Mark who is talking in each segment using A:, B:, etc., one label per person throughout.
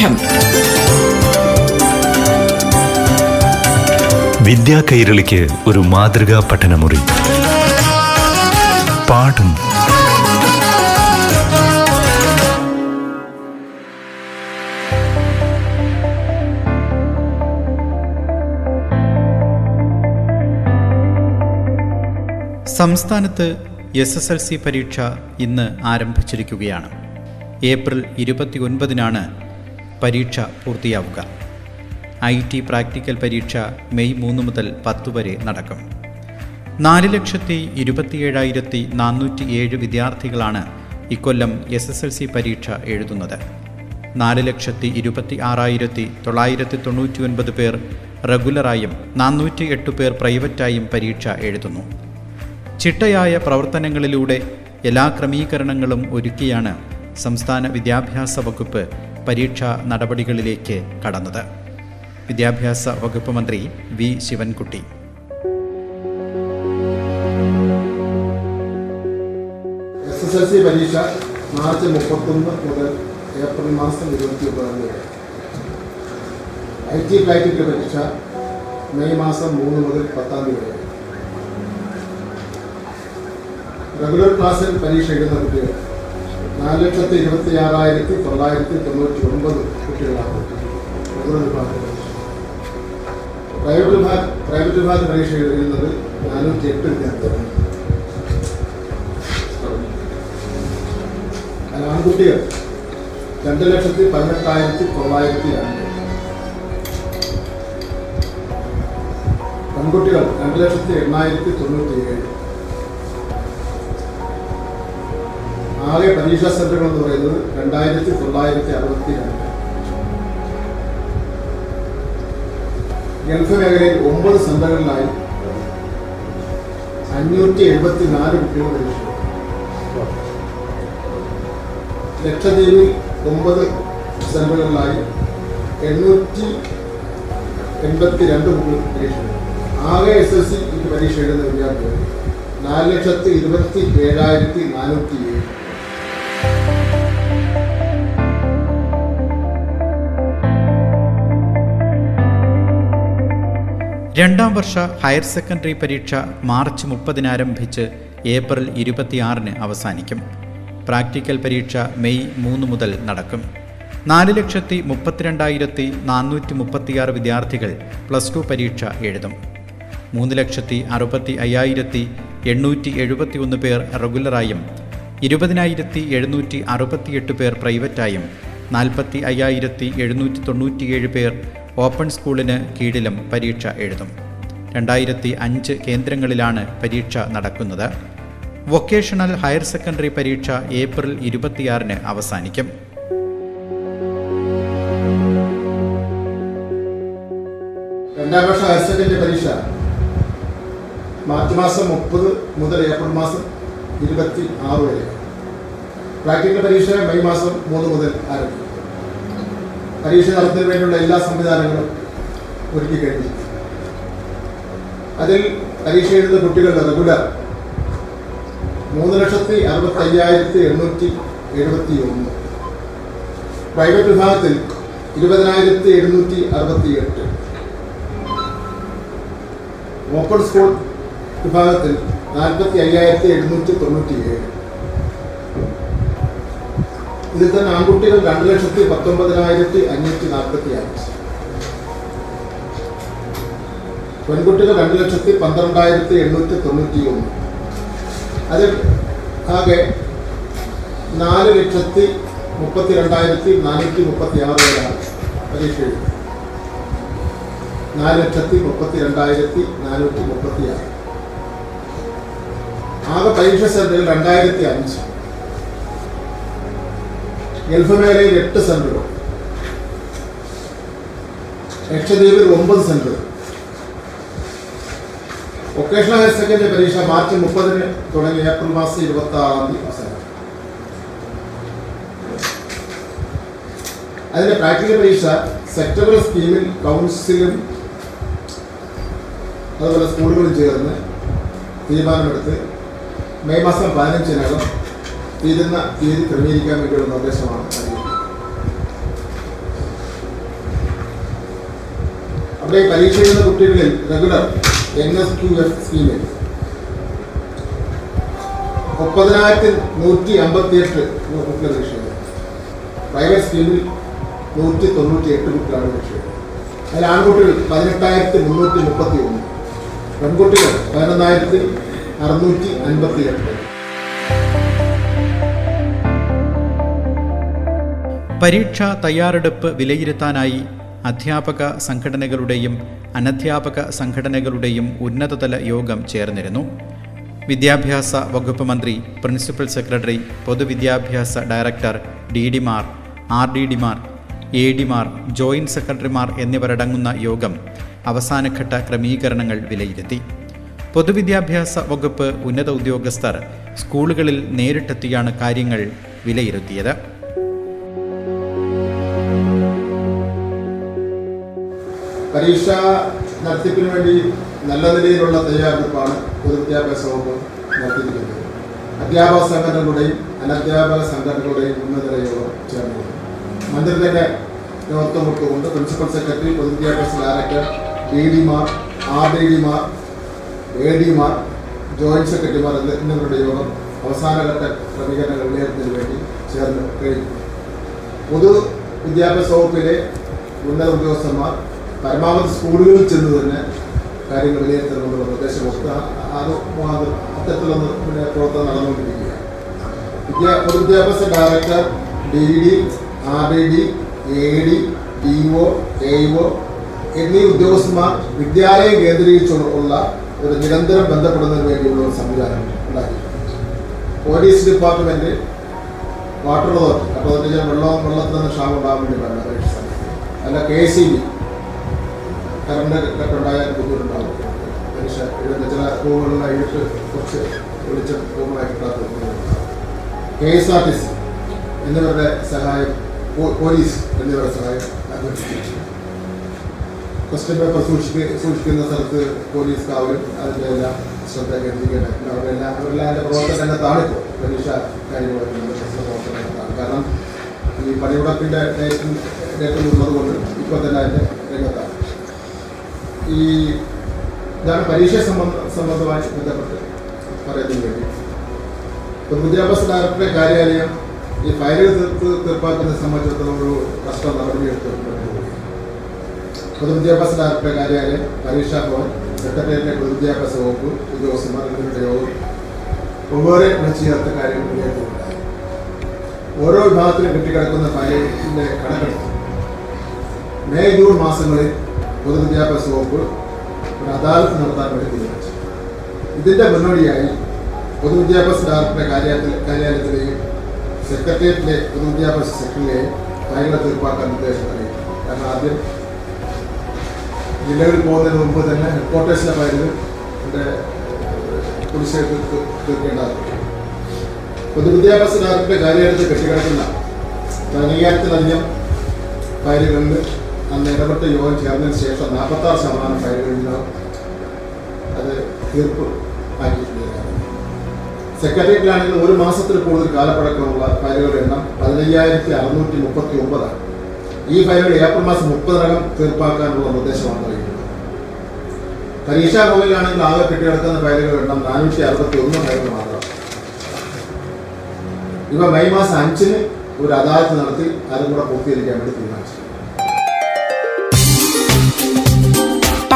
A: പാഠം.
B: വിദ്യാ കൈരളിക്ക് ഒരു മാതൃകാ പഠനമുറി. പാഠം.
C: സംസ്ഥാനത്ത് എസ് എസ് എൽ സി പരീക്ഷ ഇന്ന് ആരംഭിച്ചിരിക്കുകയാണ്. ഏപ്രിൽ ഇരുപത്തി ഒൻപതിനാണ് പരീക്ഷ പൂർത്തിയാവുക. ഐ ടി പ്രാക്ടിക്കൽ പരീക്ഷ മെയ് മൂന്ന് മുതൽ പത്ത് വരെ നടക്കും. നാല് ലക്ഷത്തി ഇരുപത്തിയേഴായിരത്തി നാനൂറ്റി ഏഴ് വിദ്യാർത്ഥികളാണ് ഇക്കൊല്ലം എസ് എസ് എൽ സി പരീക്ഷ എഴുതുന്നത്. നാല് ലക്ഷത്തി ഇരുപത്തി ആറായിരത്തി തൊള്ളായിരത്തി തൊണ്ണൂറ്റി ഒൻപത് പേർ റെഗുലറായും നാനൂറ്റി എട്ട് പേർ പ്രൈവറ്റായും പരീക്ഷ എഴുതുന്നു. ചിട്ടയായ പ്രവർത്തനങ്ങളിലൂടെ എല്ലാ ക്രമീകരണങ്ങളും ഒരുക്കിയാണ് സംസ്ഥാന വിദ്യാഭ്യാസ വകുപ്പ് പരീക്ഷാ നടപടികളിലേക്ക് കടന്നത്. വിദ്യാഭ്യാസ വകുപ്പ് മന്ത്രി V. Sivankutty.
D: S S L C പരീക്ഷ മാർച്ച് മുപ്പത്തൊന്ന് മുതൽ ഏപ്രിൽ മാസം ഇരുപത്തി ഒമ്പതാം തീയതി. ഐ ടി ഫ്ലൈറ്റിന്റെ പരീക്ഷ മെയ് മാസം മൂന്ന് മുതൽ പത്താം തീയതി വരെ. റെഗുലർ ക്ലാസ്സിൽ പരീക്ഷ എഴുതുന്ന കുട്ടികൾ നാല് ലക്ഷത്തി ഇരുപത്തി ആറായിരത്തി തൊള്ളായിരത്തി തൊണ്ണൂറ്റി ഒൻപത് കുട്ടികളാണ് പ്രൈവറ്റ് വിഭാഗ പ്രൈവറ്റ് വിഭാഗ പരീക്ഷ എഴുതുന്നത് നാനൂറ്റി എട്ട് വിദ്യാർത്ഥികളാണ് ആൺകുട്ടികൾ. രണ്ട് ലക്ഷത്തി പതിനെട്ടായിരത്തി തൊള്ളായിരത്തി രണ്ട് പെൺകുട്ടികൾ രണ്ട് ലക്ഷത്തി എണ്ണായിരത്തി തൊണ്ണൂറ്റി ഏഴ് ആകെ പരീക്ഷാ സെന്ററുകൾ എന്ന് പറയുന്നത് രണ്ടായിരത്തി തൊള്ളായിരത്തി അറുപത്തി രണ്ട് ഗൾഫ് മേഖലയിൽ ഒമ്പത് സെന്ററുകളിലായി അഞ്ഞൂറ്റി എഴുപത്തി നാല് കുട്ടികൾ പരീക്ഷ. ലക്ഷദ്വീപിൽ ഒമ്പത് സെന്ററുകളിലായി എണ്ണൂറ്റി എൺപത്തി രണ്ട് കുട്ടികൾ പരീക്ഷ. ആകെ എസ് എസ് സി പരീക്ഷ എഴുതുന്ന വിദ്യാർത്ഥികൾ നാല് ലക്ഷത്തി ഇരുപത്തി ഏഴായിരത്തി നാനൂറ്റി
C: രണ്ടാം വർഷ ഹയർ സെക്കൻഡറി പരീക്ഷ മാർച്ച് മുപ്പതിന് ആരംഭിച്ച് ഏപ്രിൽ ഇരുപത്തിയാറിന് അവസാനിക്കും. പ്രാക്ടിക്കൽ പരീക്ഷ മെയ് മൂന്ന് മുതൽ നടക്കും. നാല് ലക്ഷത്തി മുപ്പത്തിരണ്ടായിരത്തി നാനൂറ്റി മുപ്പത്തിയാറ് വിദ്യാർത്ഥികൾ പ്ലസ് ടു പരീക്ഷ എഴുതും. മൂന്ന് ലക്ഷത്തി അറുപത്തി അയ്യായിരത്തി എണ്ണൂറ്റി എഴുപത്തി ഒന്ന് പേർ റെഗുലറായും ഇരുപതിനായിരത്തി എഴുന്നൂറ്റി അറുപത്തിയെട്ട് പേർ പ്രൈവറ്റായും നാൽപ്പത്തി അയ്യായിരത്തി എഴുന്നൂറ്റി തൊണ്ണൂറ്റിയേഴ് പേർ ഓപ്പൺ സ്കൂളിന് കീഴിലും പരീക്ഷ എഴുതും. രണ്ടായിരത്തി അഞ്ച് കേന്ദ്രങ്ങളിലാണ് പരീക്ഷ നടക്കുന്നത്. വൊക്കേഷണൽ ഹയർ സെക്കൻഡറി പരീക്ഷ ഏപ്രിൽ ഇരുപത്തിയാറിന് അവസാനിക്കും.
D: രണ്ടാം വർഷ ഹയർ സെക്കൻഡറി പരീക്ഷ. മാർച്ച് മാസം മുപ്പത് മുതൽ ഏപ്രിൽ മാസം ഇരുപത്തി ആറ് വരെ. പ്രാക്ടിക്കൽ പരീക്ഷ മെയ് മാസം മൂന്ന് മുതൽ ആരംഭിക്കും. പരീക്ഷ നടത്തുന്നതിന് വേണ്ടിയുള്ള എല്ലാ സംവിധാനങ്ങളും ഒരുക്കി കഴിഞ്ഞു. അതിൽ പരീക്ഷ എഴുതുന്ന കുട്ടികളുടെ റെഗുലർ മൂന്ന് ലക്ഷത്തി അറുപത്തി അയ്യായിരത്തി എണ്ണൂറ്റി എഴുപത്തി ഒന്ന് പ്രൈവറ്റ് വിഭാഗത്തിൽ ഇരുപതിനായിരത്തി എഴുന്നൂറ്റി അറുപത്തി എട്ട് ഓപ്പൺ സ്കൂൾ വിഭാഗത്തിൽ നാൽപ്പത്തി അയ്യായിരത്തി എഴുന്നൂറ്റി തൊണ്ണൂറ്റി ഏഴ് ഇതിൽ തന്നെ ആൺകുട്ടികൾ രണ്ട് ലക്ഷത്തി പത്തൊമ്പതിനായിരത്തി അഞ്ഞൂറ്റി നാൽപ്പത്തി അഞ്ച് പെൺകുട്ടികൾ രണ്ട് ലക്ഷത്തി പന്ത്രണ്ടായിരത്തി എണ്ണൂറ്റി തൊണ്ണൂറ്റി ഒന്ന്. അതിൽ ആകെ നാല് ലക്ഷത്തി മുപ്പത്തി രണ്ടായിരത്തി നാനൂറ്റി മുപ്പത്തി ആറ് പേരാണ് പരീക്ഷ നാല് ലക്ഷത്തി മുപ്പത്തി രണ്ടായിരത്തി നാനൂറ്റി മുപ്പത്തി ആറ് ആകെ പരീക്ഷ സെന്ററിൽ രണ്ടായിരത്തി അഞ്ച്. ഗൾഫ് മേഖലയിൽ എട്ട് സെന്ററുകൾ ലക്ഷദ്വീപിൽ ഒമ്പത് സെന്ററുകൾ വൊക്കേഷണൽ ഹയർ സെക്കൻഡറി പരീക്ഷ മാർച്ച് മുപ്പതിന് തുടങ്ങി ഏപ്രിൽ മാസം ഇരുപത്തി ആറാം തീയതി അവസാനം. അതിന്റെ പ്രാക്ടിക്കൽ പരീക്ഷ സെക്ടറൽ സ്കീമിൽ കൗൺസിലും അതുപോലെ സ്കൂളുകളും ചേർന്ന് തീരുമാനമെടുത്ത് മെയ് മാസം പതിനഞ്ചിനകം തീരുന്ന തീയതി ക്രമീകരിക്കാൻ വേണ്ടിയുള്ള നിർദ്ദേശമാണ്. അവിടെ പരീക്ഷ എഴുതുന്ന കുട്ടികളിൽ regular N S Q F സ്കീമിൽ മുപ്പതിനായിരത്തി നൂറ്റി അമ്പത്തി എട്ട് കുട്ടികൾ പരീക്ഷ പ്രൈവറ്റ് സ്കീമിൽ നൂറ്റി തൊണ്ണൂറ്റി എട്ട് കുട്ടികളാണ് പരീക്ഷ അതിൽ ആൺകുട്ടികൾ പതിനെട്ടായിരത്തി മുന്നൂറ്റി മുപ്പത്തി ഒന്ന് പെൺകുട്ടികൾ പതിനൊന്നായിരത്തി അറുന്നൂറ്റി അൻപത്തി എട്ട്
C: പരീക്ഷാ തയ്യാറെടുപ്പ് വിലയിരുത്താനായി അധ്യാപക സംഘടനകളുടെയും അനധ്യാപക സംഘടനകളുടെയും ഉന്നതതല യോഗം ചേർന്നിരുന്നു. വിദ്യാഭ്യാസ വകുപ്പ് മന്ത്രി പ്രിൻസിപ്പൽ സെക്രട്ടറി പൊതുവിദ്യാഭ്യാസ ഡയറക്ടർ ഡി ഡിമാർ ആർ ഡി ഡിമാർ എ ഡിമാർ ജോയിന്റ് സെക്രട്ടറിമാർ എന്നിവരടങ്ങുന്ന യോഗം അവസാനഘട്ട ക്രമീകരണങ്ങൾ വിലയിരുത്തി. പൊതുവിദ്യാഭ്യാസ വകുപ്പ് ഉന്നത ഉദ്യോഗസ്ഥർ സ്കൂളുകളിൽ നേരിട്ടെത്തിയാണ് കാര്യങ്ങൾ വിലയിരുത്തിയത്.
D: പരീക്ഷ നടത്തിപ്പിന് വേണ്ടി നല്ല നിലയിലുള്ള തയ്യാറെടുപ്പാണ് പൊതുവിദ്യാഭ്യാസ വകുപ്പ് നടത്തിയിരിക്കുന്നത്. അധ്യാപക സംഘടനകളുടെയും അനധ്യാപക സംഘടനകളുടെയും ഉന്നതല യോഗം ചേർന്നു. മന്ത്രി തന്നെ നേതൃത്വം കൊടുത്തുകൊണ്ട് പ്രിൻസിപ്പൽ സെക്രട്ടറി പൊതുവിദ്യാഭ്യാസ ഡയറക്ടർ ഡി ഡിമാർ ആർ ഡി ഡിമാർ എ ഡിമാർ ജോയിന്റ് സെക്രട്ടറിമാർ എന്നിവരുടെ യോഗം അവസാനഘട്ട ക്രമീകരണങ്ങൾ വിലയിരുത്തുന്നതിന് വേണ്ടി ചേർന്ന് കഴിഞ്ഞു. പൊതു വിദ്യാഭ്യാസ വകുപ്പിലെ ഉന്നത ഉദ്യോഗസ്ഥന്മാർ പരമാവധി സ്കൂളുകളിൽ ചെന്ന് തന്നെ കാര്യങ്ങൾ വിലയിരുത്തണമെന്നുള്ള നിർദ്ദേശം കൊടുത്ത് ആ- അത് അത്തരത്തിലൊന്ന് പിന്നെ പ്രവർത്തനം നടന്നുകൊണ്ടിരിക്കുകയാണ്. വിദ്യാ പൊതുവിദ്യാഭ്യാസ director D D R D D A D D O A O എന്നീ ഉദ്യോഗസ്ഥന്മാർ വിദ്യാലയം കേന്ദ്രീകരിച്ചുള്ള ഒരു നിരന്തരം ബന്ധപ്പെടുന്നതിന് വേണ്ടിയുള്ള ഒരു സംവിധാനം ഉണ്ടാക്കി പോലീസ് ഡിപ്പാർട്ട്മെന്റ് വാട്ടർ അതോറിറ്റി അപ്പോൾ അതിന്റെ വെള്ളം നിന്ന് ക്ഷാമം ഉണ്ടാകാൻ വേണ്ടി വേണ്ട അല്ല കെ സി ബി. കറണ്ട് ഉണ്ടായാൽ ബുദ്ധിമുട്ടുണ്ടാകും മനുഷ്യ ഇവിടുത്തെ ചില റൂമുകളിലായിട്ട് കുറച്ച് വെളിച്ചം റൂമുകളായി K S R T C എന്നിവരുടെ സഹായം പോലീസ് എന്നിവരുടെ സഹായം അഭ്യർത്ഥിച്ചു ക്വസ്റ്റ്യൻ പേപ്പർ സൂക്ഷിക്ക സൂക്ഷിക്കുന്ന സ്ഥലത്ത് പോലീസ് കാവലും അതിന്റെ എല്ലാം ശ്രദ്ധ കേന്ദ്രീകരിക്കണം. അവരുടെ എല്ലാം അവരെല്ലാം അതിന്റെ പ്രവർത്തനം രംഗത്താണിപ്പോൾ പരീക്ഷ കാര്യങ്ങളൊക്കെ കാരണം ഈ പണിമുടക്കിന്റെ ഡേറ്റും ഡേറ്റും ഉള്ളതുകൊണ്ട് ഇപ്പോൾ തന്നെ അതിന്റെ രംഗത്താണ്. ഈ ഇതാണ് പരീക്ഷ സംബന്ധ സംബന്ധമായി ബന്ധപ്പെട്ട് പറയുന്നതിന് വേണ്ടി പൊതുവിദ്യാഭ്യാസ ഡയറക്ടറുടെ കാര്യാലയം ഈ ഫയലുകൾ തീർത്ത് തീർപ്പാക്കുന്നതിനെ സംബന്ധിച്ചിടത്തോളം ഒരു കഷ്ടം നടപടിയെടുത്തിട്ടുണ്ട് പൊതുവിദ്യാഭ്യാസ ഡയറക്ടറുടെ കാര്യാലയം പരീക്ഷാ ഭവൻ സെക്രട്ടേറിയറ്റിലെ പൊതുവിദ്യാഭ്യാസ വകുപ്പ് ഉദ്യോഗസ്ഥന്മാർ എന്നിവരുടെ യോഗം ഒവ്വേറെ വിളിച്ചു ചേർത്ത കാര്യങ്ങൾ വിലയിരുത്തുന്നുണ്ടായി ഓരോ വിഭാഗത്തിലും കെട്ടിക്കിടക്കുന്ന ഫയലിന്റെ കണക്കെടുത്ത് മെയ് ജൂൺ മാസങ്ങളിൽ പൊതുവിദ്യാഭ്യാസ വകുപ്പ് ഒരു അദാലത്ത് നടത്താൻ വേണ്ടി തീരുമാനിച്ചു. ഇതിന്റെ മുന്നോടിയായി പൊതുവിദ്യാഭ്യാസ ഡയറക്ടറുടെ കാര്യത്തിൽ കാര്യാലയത്തിലെയും സെക്രട്ടേറിയറ്റിലെ പൊതുവിദ്യാഭ്യാസ സെക്രട്ടറിയെയും കാര്യങ്ങൾ തീർപ്പാക്കാൻ നിർദ്ദേശം നൽകി കാരണം ആദ്യം ജില്ലകളിൽ പോകുന്നതിന് മുമ്പ് തന്നെ ഹെഡ്ക്വാർട്ടേഴ്സിലെ ഫയലുകൾ എന്റെ കുടിശ്ശേരി തീർക്ക് തീർക്കേണ്ടതാണ് പൊതുവിദ്യാഭ്യാസ ഡയറക്ടറുടെ കാര്യാലയത്തിൽ കെട്ടിക്കിടക്കുന്ന പതിനയ്യായിരത്തിലധികം ഫയലുകളിൽ അന്ന് ഇടപെട്ട യോഗം ചേർന്നതിന് ശേഷം നാൽപ്പത്താറ് ശതമാനം ഫയലുകളിൽ അത് തീർപ്പ് ആക്കിയിട്ടുണ്ട് സെക്രട്ടേറിയറ്റിലാണെങ്കിൽ ഒരു മാസത്തിൽ കൂടുതൽ കാലപ്പഴക്കമുള്ള ഫയലുകളുടെ എണ്ണം പതിനയ്യായിരത്തി അറുന്നൂറ്റി മുപ്പത്തി ഒമ്പതാണ് ഈ ഫയലുകൾ ഏപ്രിൽ മാസം മുപ്പതിനകം തീർപ്പാക്കാനുള്ള നിർദ്ദേശമാണ് നൽകിയത് പരീക്ഷാ ഭവനിലാണെങ്കിൽ ആകെ കെട്ടിക്കിടക്കുന്ന ഫയലുകളുടെ എണ്ണം നാനൂറ്റി അറുപത്തി ഒന്ന് ഫയലുകൾ മാത്രമാണ്. ഇവ മെയ് മാസം അഞ്ചിന് ഒരു അദാലത്ത് നടത്തി അതും കൂടെ പൂർത്തീകരിക്കാൻ വേണ്ടി തീരുമാനിച്ചു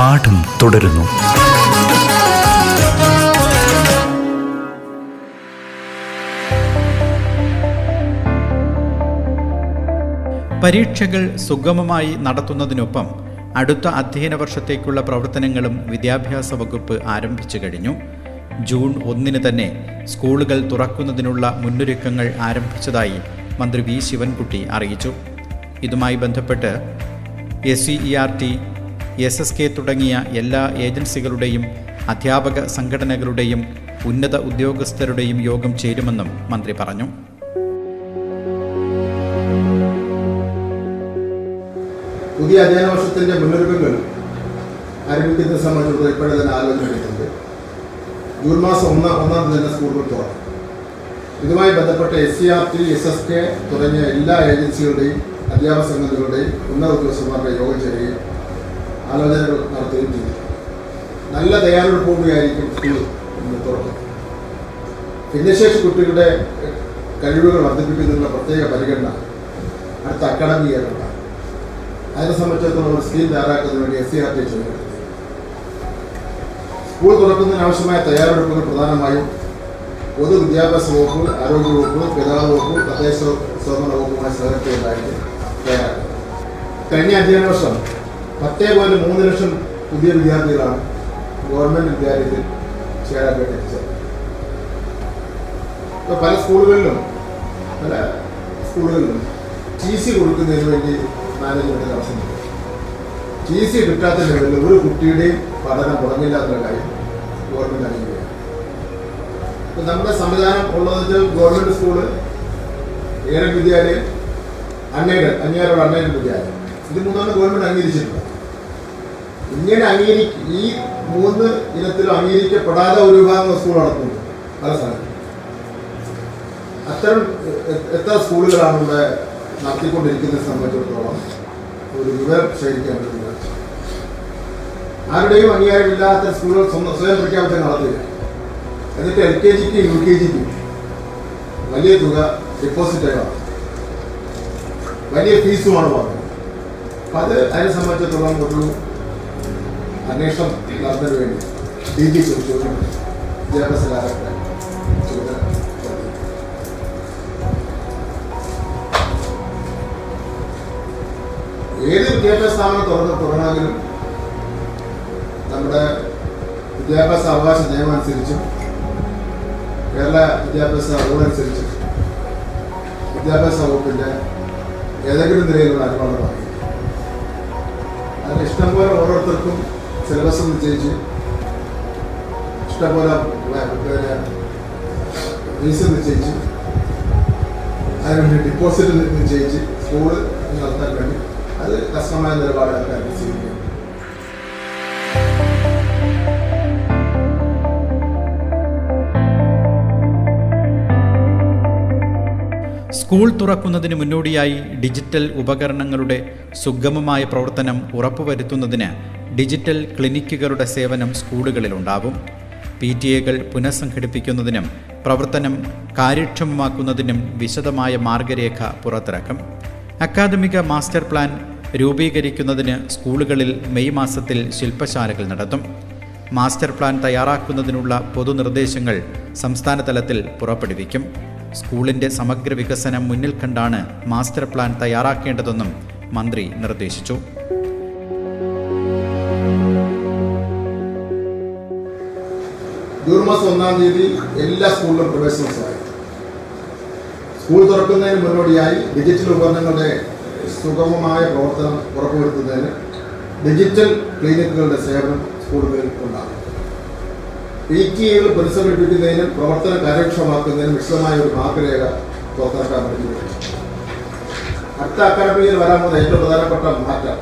B: പാഠം തുടരുന്നു.
C: പരീക്ഷകൾ സുഗമമായി നടത്തുന്നതിനൊപ്പം അടുത്ത അധ്യയന വർഷത്തേക്കുള്ള പ്രവർത്തനങ്ങളും വിദ്യാഭ്യാസ വകുപ്പ് ആരംഭിച്ചു കഴിഞ്ഞു. ജൂൺ ഒന്നിന് തന്നെ സ്കൂളുകൾ തുറക്കുന്നതിനുള്ള മുന്നൊരുക്കങ്ങൾ ആരംഭിച്ചതായി മന്ത്രി വി. ശിവൻകുട്ടി അറിയിച്ചു. ഇതുമായി ബന്ധപ്പെട്ട് S C E R T S S K തുടങ്ങിയ എല്ലാ ഏജൻസികളുടെയും അധ്യാപക സംഘടനകളുടെയും ഉന്നത ഉദ്യോഗസ്ഥരുടെയും യോഗം ചേരുമെന്നും മന്ത്രി പറഞ്ഞു.
D: പുതിയ അധ്യയന വർഷത്തിന്റെ മുന്നൊരുക്കങ്ങൾ ആരംഭിക്കുന്നത് സംബന്ധിച്ചിടത്തോളം ഇപ്പോഴേ തന്നെ ആലോചന എടുക്കുന്നുണ്ട്. ജൂൺ മാസം ഒന്നാം ഒന്നാം തീയതി തന്നെ സ്കൂളുകൾ തുറക്കും ഇതുമായി ബന്ധപ്പെട്ട S C R T S S K തുടങ്ങിയ എല്ലാ ഏജൻസികളുടെയും അധ്യാപക സംഘടനകളുടെയും ഉന്നത ഉദ്യോഗസ്ഥന്മാരുടെ യോഗം ചേരുകയും ആലോചനകൾ നടത്തുകയും ചെയ്തു നല്ല തയ്യാറെടുപ്പോടുകയായിരിക്കും സ്കൂൾ തുറക്കും. ഭിന്നശേഷി കുട്ടികളുടെ കഴിവുകൾ വർദ്ധിപ്പിക്കുന്നതിനുള്ള പ്രത്യേക പരിഗണന അടുത്ത അക്കാഡമി ഇയറിലുണ്ടാകും അതിനെ സംബന്ധിച്ചിടത്തോളം ഒരു സ്കീം തയ്യാറാക്കുന്നതിന് വേണ്ടി എസ് സി ആർ ടി ചുമതല സ്കൂൾ തുറക്കുന്നതിനാവശ്യമായ തയ്യാറെടുപ്പുകൾ പ്രധാനമായും പൊതു വിദ്യാഭ്യാസ വകുപ്പ് ആരോഗ്യ വകുപ്പ് ഗതാഗത വകുപ്പ് തദ്ദേശ സ്വയംഭരണ വകുപ്പുമായി സഹകരിച്ചുകൊണ്ടായിരിക്കും തയ്യാറാക്കുന്നത് കഴിഞ്ഞ അധ്യയന വർഷം പത്തേ പോയിന്റ് മൂന്ന് ലക്ഷം പുതിയ വിദ്യാർത്ഥികളാണ് ഗവൺമെന്റ് വിദ്യാലയത്തിൽ ചേരാൻ വേണ്ടി ഇപ്പോൾ പല സ്കൂളുകളിലും പല സ്കൂളുകളിലും ടി സി കൊടുക്കുന്നതിന് വേണ്ടി മാനേജ്മെന്റ് തടസ്സമുണ്ട് ടി സി കിട്ടാത്തതിന് പേരിൽ ഒരു കുട്ടിയുടെയും പഠനം മുടങ്ങില്ല എന്നുള്ള കാര്യം ഗവൺമെന്റ് അറിയുകയാണ് ഇപ്പൊ നമ്മുടെ സംവിധാനം ഉള്ളതെന്ന് വെച്ചാൽ ഗവൺമെന്റ് സ്കൂൾ ഏറെ വിദ്യാലയം അൺഎയ്ഡഡ് അഞ്ഞൂറ് അൺഎയ്ഡഡ് വിദ്യാലയം. ഇത് മൂന്നാണ് ഗവൺമെന്റ് അംഗീകരിച്ചിട്ടുള്ളത് ഇങ്ങനെ അംഗീകരിക്ക ഈ മൂന്ന് ഇനത്തിലും അംഗീകരിക്കപ്പെടാതെ ഒരു വിഭാഗം സ്കൂൾ നടത്തുന്നു പല സ്ഥലത്തും. അത്തരം എത്ര സ്കൂളുകളാണ് ഇവിടെ നടത്തിക്കൊണ്ടിരിക്കുന്നത് സംബന്ധിച്ചിടത്തോളം ഒരു വിവരം ശേഖരിക്കാൻ പറ്റുന്നത് ആരുടെയും അംഗീകാരമില്ലാത്ത സ്കൂളുകൾ സ്വന്തം സ്വയം പ്രഖ്യാപിച്ച് നടത്തുക എന്നിട്ട് എൽ കെ ജിക്ക് യു കെ ജിക്ക് വലിയ തുക ഡെപ്പോസിറ്റാണ് വലിയ ഫീസുമാണ് പറഞ്ഞത് അപ്പം അത് അതിനെ സംബന്ധിച്ചിടത്തോളം ഒരു അന്വേഷണം നടന്നതിന് വേണ്ടി ഡി ജി ചോദിച്ചു വിദ്യാഭ്യാസ ഡയറക്ടറെ ചുമതല ഏത് വിദ്യാഭ്യാസ സ്ഥാപനം തുറന്ന് തുറന്നാലും നമ്മുടെ വിദ്യാഭ്യാസ അവകാശ നിയമം അനുസരിച്ചും കേരള വിദ്യാഭ്യാസ റൂൾ അനുസരിച്ചും വിദ്യാഭ്യാസ വകുപ്പിന്റെ ഏതെങ്കിലും നിലയിലുള്ള അനുവാദം അതിന് ഇഷ്ടംപോലെ ഓരോരുത്തർക്കും സിലബസ് നിശ്ചയിച്ച് ഇഷ്ടംപോലെ ഫീസ് നിശ്ചയിച്ച് അതിനുവേണ്ടി ഡിപ്പോസിറ്റ് നിശ്ചയിച്ച് സ്കൂൾ നടത്താൻ വേണ്ടി. അത് കർശനമായ നിലപാട് ആൾക്കാർ സ്വീകരിക്കും
C: സ്കൂൾ തുറക്കുന്നതിന് മുന്നോടിയായി ഡിജിറ്റൽ ഉപകരണങ്ങളുടെ സുഗമമായ പ്രവർത്തനം ഉറപ്പുവരുത്തുന്നതിന് ഡിജിറ്റൽ ക്ലിനിക്കുകളുടെ സേവനം സ്കൂളുകളിലുണ്ടാവും പി ടി എകൾ പുനഃസംഘടിപ്പിക്കുന്നതിനും പ്രവർത്തനം കാര്യക്ഷമമാക്കുന്നതിനും വിശദമായ മാർഗരേഖ പുറത്തിറക്കും. അക്കാദമിക മാസ്റ്റർ പ്ലാൻ രൂപീകരിക്കുന്നതിന് സ്കൂളുകളിൽ മെയ് മാസത്തിൽ ശില്പശാലകൾ നടത്തും. മാസ്റ്റർ പ്ലാൻ തയ്യാറാക്കുന്നതിനുള്ള പൊതുനിർദ്ദേശങ്ങൾ സംസ്ഥാന തലത്തിൽ പുറപ്പെടുവിക്കും. സ്കൂളിന്റെ സമഗ്ര വികസനം മുന്നിൽ കണ്ടാണ് മാസ്റ്റർ പ്ലാൻ തയ്യാറാക്കേണ്ടതെന്നും മന്ത്രി നിർദ്ദേശിച്ചു.
D: ജൂൺ മാസം ഒന്നാം തീയതി എല്ലാ സ്കൂളിലും പ്രവേശനോത്സവമായി സ്കൂൾ തുറക്കുന്നതിന് മുന്നോടിയായി ഡിജിറ്റൽ ഉപകരണങ്ങളുടെ സുഗമമായ പ്രവർത്തനം ഉറപ്പുവരുത്തുന്നതിന് ഡിജിറ്റൽ ക്ലിനിക്കുകളുടെ സേവനം സ്കൂളുകളിൽ ഉണ്ടാകും. പി ടി എകൾ പുനഃസംഘടിപ്പിക്കുന്നതിനും പ്രവർത്തനം കാര്യക്ഷമമാക്കുന്നതിനും വിശദമായ ഒരു മാർഗരേഖ പുറത്തിറക്കാൻ പറ്റുന്നു അടുത്ത അക്കാദമിയിൽ വരാൻ പോകുന്ന ഏറ്റവും പ്രധാനപ്പെട്ട മാറ്റം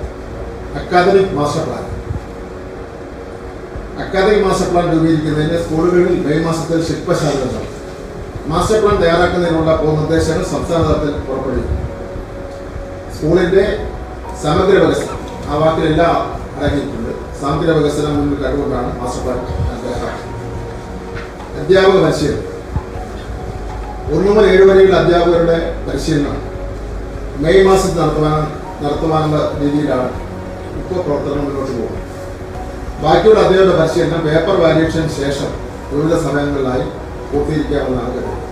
D: academic master plan. Academic master plan രൂപീകരിക്കുന്നതിന് സ്കൂളുകളിൽ മെയ് മാസത്തിൽ ശില്പശാലകൾ നടത്തും മാസ്റ്റർ പ്ലാൻ തയ്യാറാക്കുന്നതിനുള്ള നിർദ്ദേശങ്ങൾ സംസ്ഥാന തലത്തിൽ പുറപ്പെടുവിക്കും. സ്കൂളിന്റെ സമഗ്ര വികസനം ആ വാക്കിലെല്ലാം അടങ്ങിയിട്ടുണ്ട്. സമഗ്ര വികസനം മുന്നിൽ കണ്ടുകൊണ്ടാണ് മാസ്റ്റർ പ്ലാൻ അധ്യാപക പരിശീലനം. ഒന്നു മുതൽ ഏഴ് വരെയുള്ള അധ്യാപകരുടെ പരിശീലനം മെയ് മാസത്തിൽ നടത്തുവാൻ നടത്തുവാനുള്ള രീതിയിലാണ് ഇപ്പോൾ പ്രവർത്തനം മുന്നോട്ട് പോകുന്നത്. ബാക്കിയുള്ള അദ്ദേഹത്തെ പരിശീലനം പേപ്പർ വാല്യൂഷന് ശേഷം വിവിധ സമയങ്ങളിലായി പൂർത്തീകരിക്കാമെന്നാണ് കരുതുന്നത്.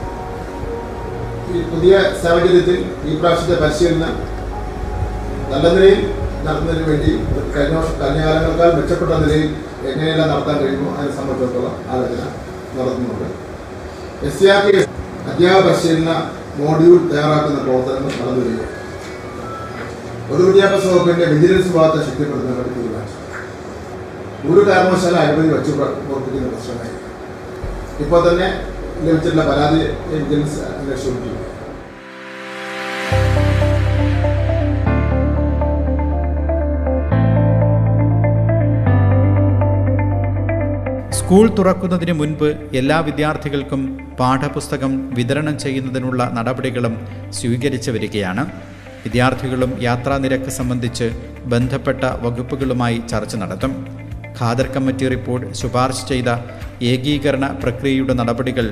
D: ഈ പുതിയ സാഹചര്യത്തിൽ ഈ പ്രാവശ്യത്തെ പരിശീലനം നല്ല നിലയിൽ നടത്തുന്നതിന് വേണ്ടി കഴിഞ്ഞ വർഷം കഴിഞ്ഞ കാലങ്ങളെക്കാൾ മെച്ചപ്പെട്ട നിലയിൽ എങ്ങനെയെല്ലാം നടത്താൻ കഴിയുമോ അതിനെ സംബന്ധിച്ചിടത്തോളം ആലോചന നടത്തുന്നുണ്ട്. എസ് സി ആർ ടി അധ്യാപക പരിശീലന മോഡ്യൂൾ തയ്യാറാക്കുന്ന പ്രവർത്തനങ്ങൾ നടന്നു വരിക പൊതുവിദ്യാഭ്യാസ വകുപ്പിന്റെ വിജിലൻസ് ഭാഗത്തെ ശക്തിപ്പെടുത്തുന്ന തീരുമാനിച്ചു. ഒരു കാരണവശാലും അനുമതി വെച്ച് പ്രവർത്തിക്കുന്ന പ്രശ്നമായി. ഇപ്പോൾ തന്നെ ലഭിച്ചിട്ടുള്ള പരാതി വിജിലൻസ് അന്വേഷിച്ചുകൊണ്ടിരിക്കും
C: സ്കൂൾ തുറക്കുന്നതിന് മുൻപ് എല്ലാ വിദ്യാർത്ഥികൾക്കും പാഠപുസ്തകം വിതരണം ചെയ്യുന്നതിനുള്ള നടപടികളും സ്വീകരിച്ചു വരികയാണ്. വിദ്യാർത്ഥികളും യാത്രാ നിരക്ക് സംബന്ധിച്ച് ബന്ധപ്പെട്ട വകുപ്പുകളുമായി ചർച്ച നടത്തും. ഖാദർ കമ്മിറ്റി റിപ്പോർട്ട് ശുപാർശ ചെയ്ത ഏകീകരണ പ്രക്രിയയുടെ നടപടികൾ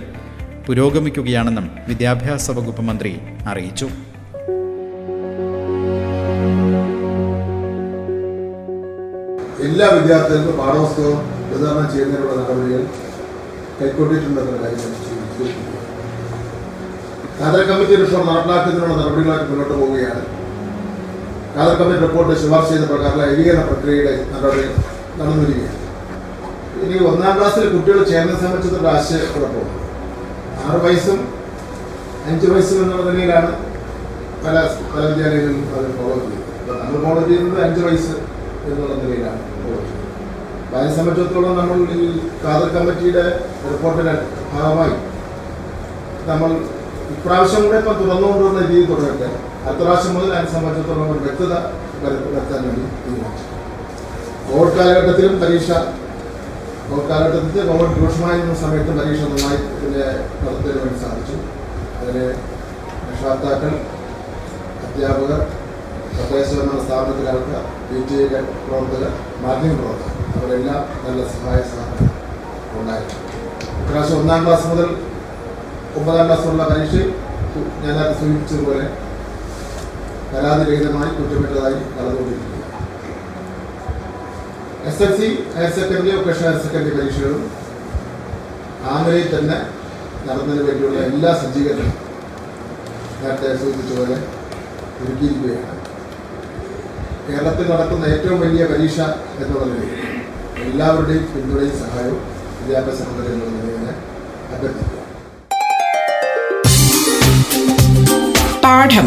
C: പുരോഗമിക്കുകയാണെന്നും വിദ്യാഭ്യാസ വകുപ്പ് മന്ത്രി അറിയിച്ചു.
D: എല്ലാ വിദ്യാർത്ഥികൾക്കും പാഠപുസ്തകം വിതരണം ചെയ്യുന്നതിനുള്ള നടപടികൾ കൈക്കൊണ്ടിട്ടുണ്ടെന്ന കാര്യം കാതർ കമ്മിറ്റി റിപ്പോർട്ട് നടപ്പിലാക്കുന്നതിനുള്ള നടപടികളായിട്ട് മുന്നോട്ട് പോവുകയാണ്. കാതർ കമ്മിറ്റി റിപ്പോർട്ട് ശുപാർശ ചെയ്ത പ്രകാരമുള്ള ഏകീകരണ പ്രക്രിയയുടെ നടപടികൾ നടന്നു വരികയാണ് ഇനി ഒന്നാം ക്ലാസ്സിൽ കുട്ടികൾ ചേർന്ന സംബന്ധിച്ചിട്ടുള്ള ആശയക്കുഴപ്പം ആറ് വയസ്സും അഞ്ച് വയസ്സും എന്നുള്ള നിലയിലാണ് പല പല വിദ്യാലയങ്ങളിലും അത് ഫോളോ ചെയ്യുന്നത്. നമ്മൾ ഫോളോ ചെയ്യുന്നത് അഞ്ച് വയസ്സ് എന്നുള്ള നിലയിലാണ് ഫോളോ അതിനെ സംബന്ധിച്ചിടത്തോളം നമ്മൾ ഈ കാതൽ കമ്മിറ്റിയുടെ റിപ്പോർട്ടിന്റെ ഭാഗമായി നമ്മൾ ഇപ്രാവശ്യം കൂടെ ഇപ്പം തുറന്നുകൊണ്ടുവന്ന രീതി തുടരട്ടെ. അടുത്ത പ്രാവശ്യം മുതൽ അതിനെ സംബന്ധിച്ചിടത്തോളം ഒരു വ്യക്തത വരുത്ത- വരുത്താൻ വേണ്ടി തീരുമാനിച്ചു. കോവിഡ് കാലഘട്ടത്തിലും പരീക്ഷ കോവിഡ് കാലഘട്ടത്തിൽ കോവിഡ് രൂക്ഷമായിരുന്ന സമയത്ത് പരീക്ഷ നന്നായി പിന്നെ നടത്തുന്നതിന് വേണ്ടി സാധിച്ചു. അതിന് രക്ഷാർത്താക്കൾ അധ്യാപകർ തദ്ദേശഭരണ സ്ഥാപനത്തിലെ പി ടി ഐ പ്രവർത്തകർ മാധ്യമ പ്രവർത്തകർ അവരെല്ലാം നല്ല സഹായ സഹകരണം ഉണ്ടായിരുന്നു. ഇപ്രാവശ്യം ഒന്നാം ക്ലാസ് മുതൽ ഒമ്പതാം ക്ലാസ് വരെയുള്ള പരീക്ഷയിൽ ഞാൻ സൂചിപ്പിച്ചതുപോലെ പരാതിരഹിതമായി കുറ്റമറ്റതായി നടന്നുകൊണ്ടിരിക്കുക S L C higher secondary vocational higher secondary പരീക്ഷകളും ആമരയിൽ തന്നെ നടന്നതിന് വേണ്ടിയുള്ള എല്ലാ സജ്ജീകരണവും നേരത്തെ സൂചിപ്പിച്ചതുപോലെ ഒരുക്കിയിരിക്കുകയാണ്. കേരളത്തിൽ നടക്കുന്ന ഏറ്റവും വലിയ പരീക്ഷ എന്നുള്ള നിലയിൽ എല്ലാവരുടെയും പിന്തുണയും സഹായവും വിദ്യാഭ്യാസ മന്ത്രി എന്നുള്ള നിലയിൽ തന്നെ അഭ്യർത്ഥിക്കുക
A: പാഠം.